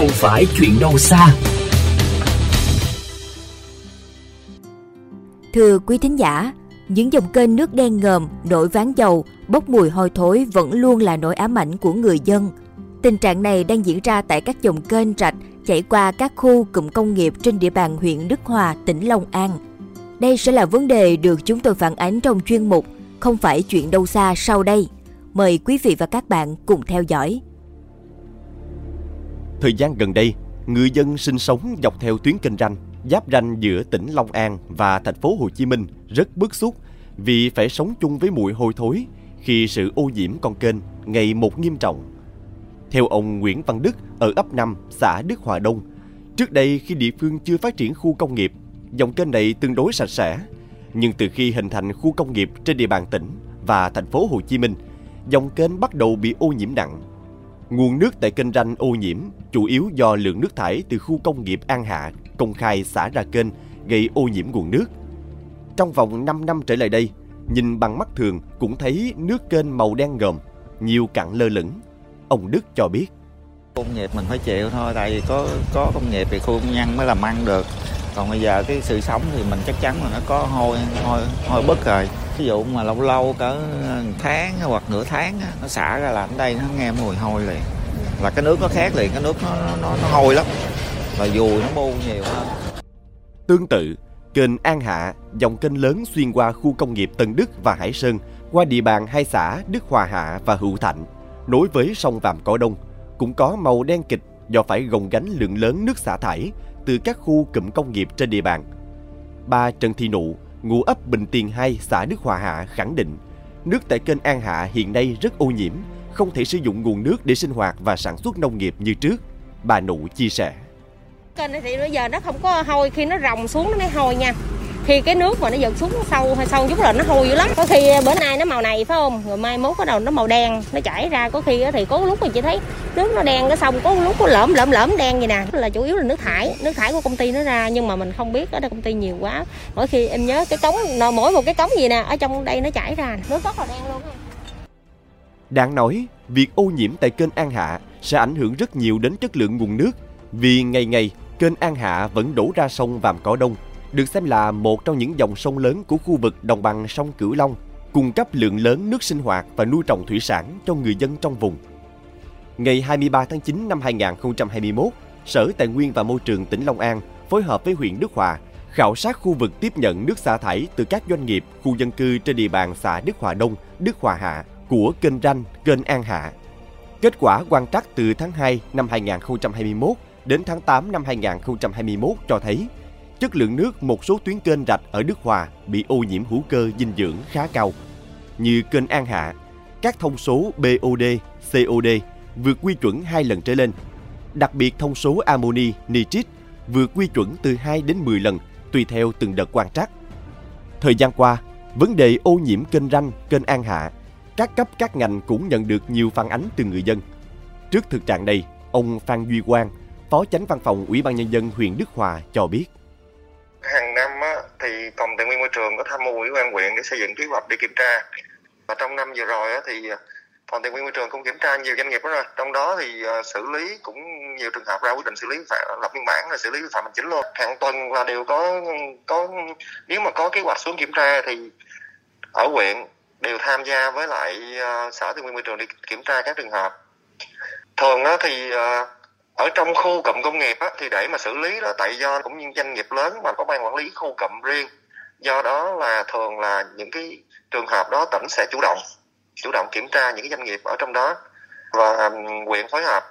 không phải chuyện đâu xa. Thưa quý thính giả, những dòng kênh nước đen ngòm, nổi ván dầu, bốc mùi hôi thối vẫn luôn là nỗi ám ảnh của người dân. Tình trạng này đang diễn ra tại các dòng kênh rạch chảy qua các khu cụm công nghiệp trên địa bàn huyện Đức Hòa, tỉnh Long An. Đây sẽ là vấn đề được chúng tôi phản ánh trong chuyên mục Không phải chuyện đâu xa sau đây. Mời quý vị và các bạn cùng theo dõi. Thời gian gần đây, người dân sinh sống dọc theo tuyến kênh ranh giáp ranh giữa tỉnh Long An và thành phố Hồ Chí Minh rất bức xúc vì phải sống chung với mùi hôi thối khi sự ô nhiễm con kênh ngày một nghiêm trọng. Theo ông Nguyễn Văn Đức ở ấp 5, xã Đức Hòa Đông, trước đây khi địa phương chưa phát triển khu công nghiệp, dòng kênh này tương đối sạch sẽ. Nhưng từ khi hình thành khu công nghiệp trên địa bàn tỉnh và thành phố Hồ Chí Minh, dòng kênh bắt đầu bị ô nhiễm nặng. Nguồn nước tại kênh ranh ô nhiễm chủ yếu do lượng nước thải từ khu công nghiệp An Hạ công khai xả ra kênh gây ô nhiễm nguồn nước. Trong vòng 5 năm trở lại đây, nhìn bằng mắt thường cũng thấy nước kênh màu đen ngòm, nhiều cặn lơ lửng. Ông Đức cho biết. Công nghiệp mình phải chịu thôi, tại vì có có công nghiệp thì khu công nhân mới làm ăn được. Còn bây giờ cái sự sống thì mình chắc chắn là nó có hôi hôi hôi bất rồi. Ví dụ mà lâu lâu cỡ tháng hoặc nửa tháng nó xả ra là ở đây nó nghe mùi hôi liền. Là cái nước nó khác liền, cái nước nó nó, nó hôi lắm và dùi nó bu nhiều hơn. Tương tự, kênh An Hạ, dòng kênh lớn xuyên qua khu công nghiệp Tân Đức và Hải Sơn, qua địa bàn hai xã Đức Hòa Hạ và Hữu Thạnh, nối với sông Vàm Cỏ Đông, cũng có màu đen kịch do phải gồng gánh lượng lớn nước xả thải từ các khu cụm công nghiệp trên địa bàn. Bà Trần Thị Nụ, ngụ ấp Bình Tiền 2, xã Đức Hòa Hạ khẳng định, nước tại kênh An Hạ hiện nay rất ô nhiễm, không thể sử dụng nguồn nước để sinh hoạt và sản xuất nông nghiệp như trước. Bà Nụ chia sẻ kênh này thì bây giờ nó không có hôi khi nó rồng xuống nó mới hôi nha khi cái nước mà nó giật xuống sâu hay sâu chút là nó hôi dữ lắm. Có khi à, bữa nay nó màu này phải không? Rồi mai mốt bắt đầu nó màu đen nó chảy ra. Có khi thì có lúc mình chỉ thấy nước nó đen cái xong có lúc có lởm lởm lởm đen vậy nè. Là chủ yếu là nước thải nước thải của công ty nó ra. Nhưng mà mình không biết ở đây công ty nhiều quá. Mỗi khi em nhớ cái cống mỗi một cái cống gì nè ở trong đây nó chảy ra. Nước rất là đen luôn Đáng nói, việc ô nhiễm tại kênh An Hạ sẽ ảnh hưởng rất nhiều đến chất lượng nguồn nước vì ngày ngày kênh An Hạ vẫn đổ ra sông Vàm Cỏ Đông, được xem là một trong những dòng sông lớn của khu vực đồng bằng sông Cửu Long, cung cấp lượng lớn nước sinh hoạt và nuôi trồng thủy sản cho người dân trong vùng. Ngày 23 tháng 9 năm 2021, Sở Tài nguyên và Môi trường tỉnh Long An phối hợp với huyện Đức Hòa khảo sát khu vực tiếp nhận nước xả thải từ các doanh nghiệp, khu dân cư trên địa bàn xã Đức Hòa Đông, Đức Hòa Hạ của kênh Ranh, kênh An Hạ. Kết quả quan trắc từ tháng 2 năm 2021 đến tháng 8 năm 2021 cho thấy chất lượng nước một số tuyến kênh rạch ở Đức Hòa bị ô nhiễm hữu cơ dinh dưỡng khá cao. Như kênh An Hạ, các thông số BOD, COD vượt quy chuẩn 2 lần trở lên. Đặc biệt thông số amoni, nitrit vượt quy chuẩn từ 2 đến 10 lần tùy theo từng đợt quan trắc. Thời gian qua, vấn đề ô nhiễm kênh ranh, kênh An Hạ, các cấp các ngành cũng nhận được nhiều phản ánh từ người dân. Trước thực trạng này, ông Phan Duy Quang, Phó Chánh Văn phòng Ủy ban Nhân dân huyện Đức Hòa cho biết. Thì phòng tài nguyên môi trường có tham mưu Ủy ban huyện để xây dựng kế hoạch để kiểm tra. Và trong năm vừa rồi thì à, phòng tài nguyên môi trường cũng kiểm tra nhiều doanh nghiệp đó rồi. Trong đó thì à, xử lý cũng nhiều trường hợp ra quyết định xử lý phải lập biên bản là xử lý vi phạm hành chính luôn. Hàng tuần là đều có có, nếu mà có kế hoạch xuống kiểm tra thì ở huyện đều tham gia với lại à, sở tài nguyên môi trường đi kiểm tra các trường hợp. Thường đó thì ở trong khu cụm công nghiệp á, thì để mà xử lý đó tại do cũng như doanh nghiệp lớn mà có ban quản lý khu cụm riêng. Do đó là thường là những cái trường hợp đó tỉnh sẽ chủ động chủ động kiểm tra những cái doanh nghiệp ở trong đó và huyện phối hợp.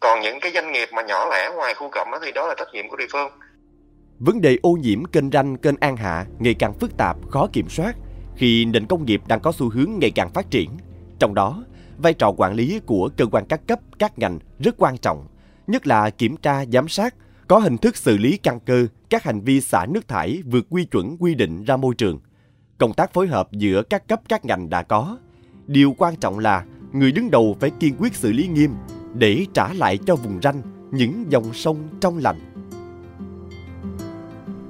Còn những cái doanh nghiệp mà nhỏ lẻ ngoài khu cụm thì đó là trách nhiệm của địa phương. Vấn đề ô nhiễm kênh ranh, kênh An Hạ ngày càng phức tạp, khó kiểm soát khi nền công nghiệp đang có xu hướng ngày càng phát triển. Trong đó, vai trò quản lý của cơ quan các cấp, các ngành rất quan trọng nhất là kiểm tra giám sát, có hình thức xử lý căn cơ các hành vi xả nước thải vượt quy chuẩn quy định ra môi trường. Công tác phối hợp giữa các cấp các ngành đã có. Điều quan trọng là người đứng đầu phải kiên quyết xử lý nghiêm để trả lại cho vùng ranh những dòng sông trong lành.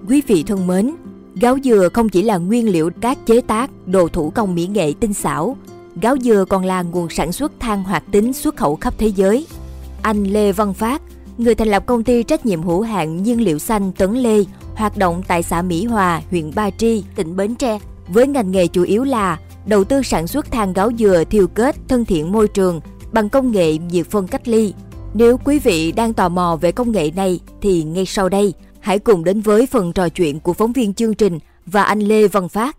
Quý vị thân mến, gáo dừa không chỉ là nguyên liệu các chế tác, đồ thủ công mỹ nghệ tinh xảo, gáo dừa còn là nguồn sản xuất than hoạt tính xuất khẩu khắp thế giới – anh Lê Văn Phát, người thành lập công ty trách nhiệm hữu hạn nhiên liệu xanh Tấn Lê, hoạt động tại xã Mỹ Hòa, huyện Ba Tri, tỉnh Bến Tre, với ngành nghề chủ yếu là đầu tư sản xuất than gáo dừa thiêu kết thân thiện môi trường bằng công nghệ diệt phân cách ly. Nếu quý vị đang tò mò về công nghệ này thì ngay sau đây, hãy cùng đến với phần trò chuyện của phóng viên chương trình và anh Lê Văn Phát